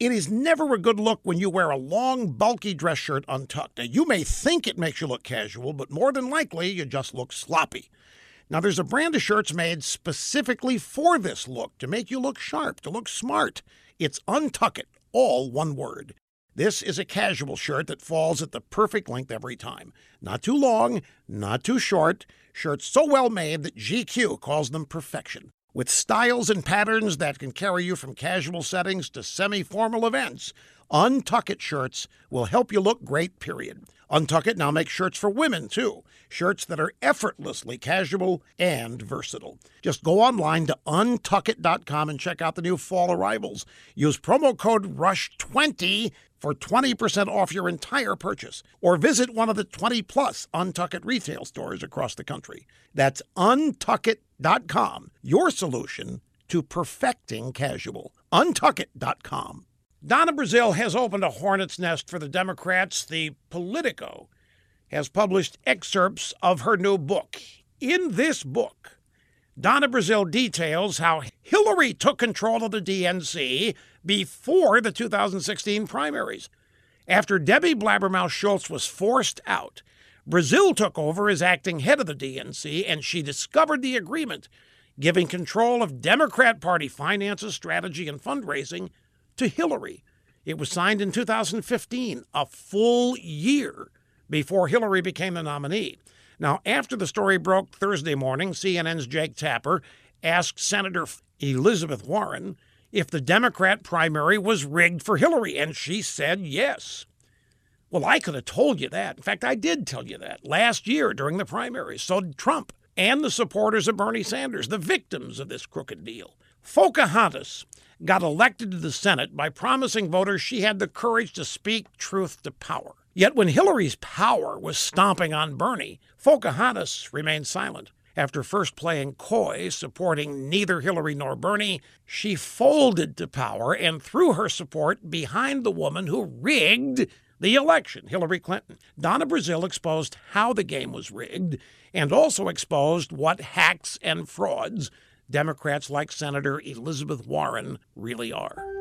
It is never a good look when you wear a long, bulky dress shirt untucked. Now, you may think it makes you look casual, but more than likely, you just look sloppy. Now, there's a brand of shirts made specifically for this look to make you look sharp, to look smart. It's Untuck It, all one word. This is a casual shirt that falls at the perfect length every time. Not too long, not too short. Shirts so well made that GQ calls them perfection. With styles and patterns that can carry you from casual settings to semi formal events, Untuck It shirts will help you look great, period. Untuck It now makes shirts for women, too. Shirts that are effortlessly casual and versatile. Just go online to untuckit.com and check out the new fall arrivals. Use promo code RUSH20 for 20% off your entire purchase, or visit one of the 20 plus Untuck It retail stores across the country. That's untuckit.com, your solution to perfecting casual. Untuckit.com. Donna Brazile has opened a hornet's nest for the Democrats. The Politico has published excerpts of her new book. In this book, Donna Brazile details how Hillary took control of the DNC before the 2016 primaries. After Debbie Blabbermouth Schultz was forced out, Brazile took over as acting head of the DNC and she discovered the agreement giving control of Democrat Party finances, strategy, and fundraising to Hillary. It was signed in 2015, a full year before Hillary became the nominee. Now, after the story broke Thursday morning, CNN's Jake Tapper asked Senator Elizabeth Warren if the Democrat primary was rigged for Hillary, and she said yes. Well, I could have told you that. In fact, I did tell you that last year during the primaries. So did Trump and the supporters of Bernie Sanders, the victims of this crooked deal. Pocahontas got elected to the Senate by promising voters she had the courage to speak truth to power. Yet when Hillary's power was stomping on Bernie, Pocahontas remained silent. After first playing coy, supporting neither Hillary nor Bernie, she folded to power and threw her support behind the woman who rigged the election, Hillary Clinton. Donna Brazile exposed how the game was rigged and also exposed what hacks and frauds Democrats like Senator Elizabeth Warren really are.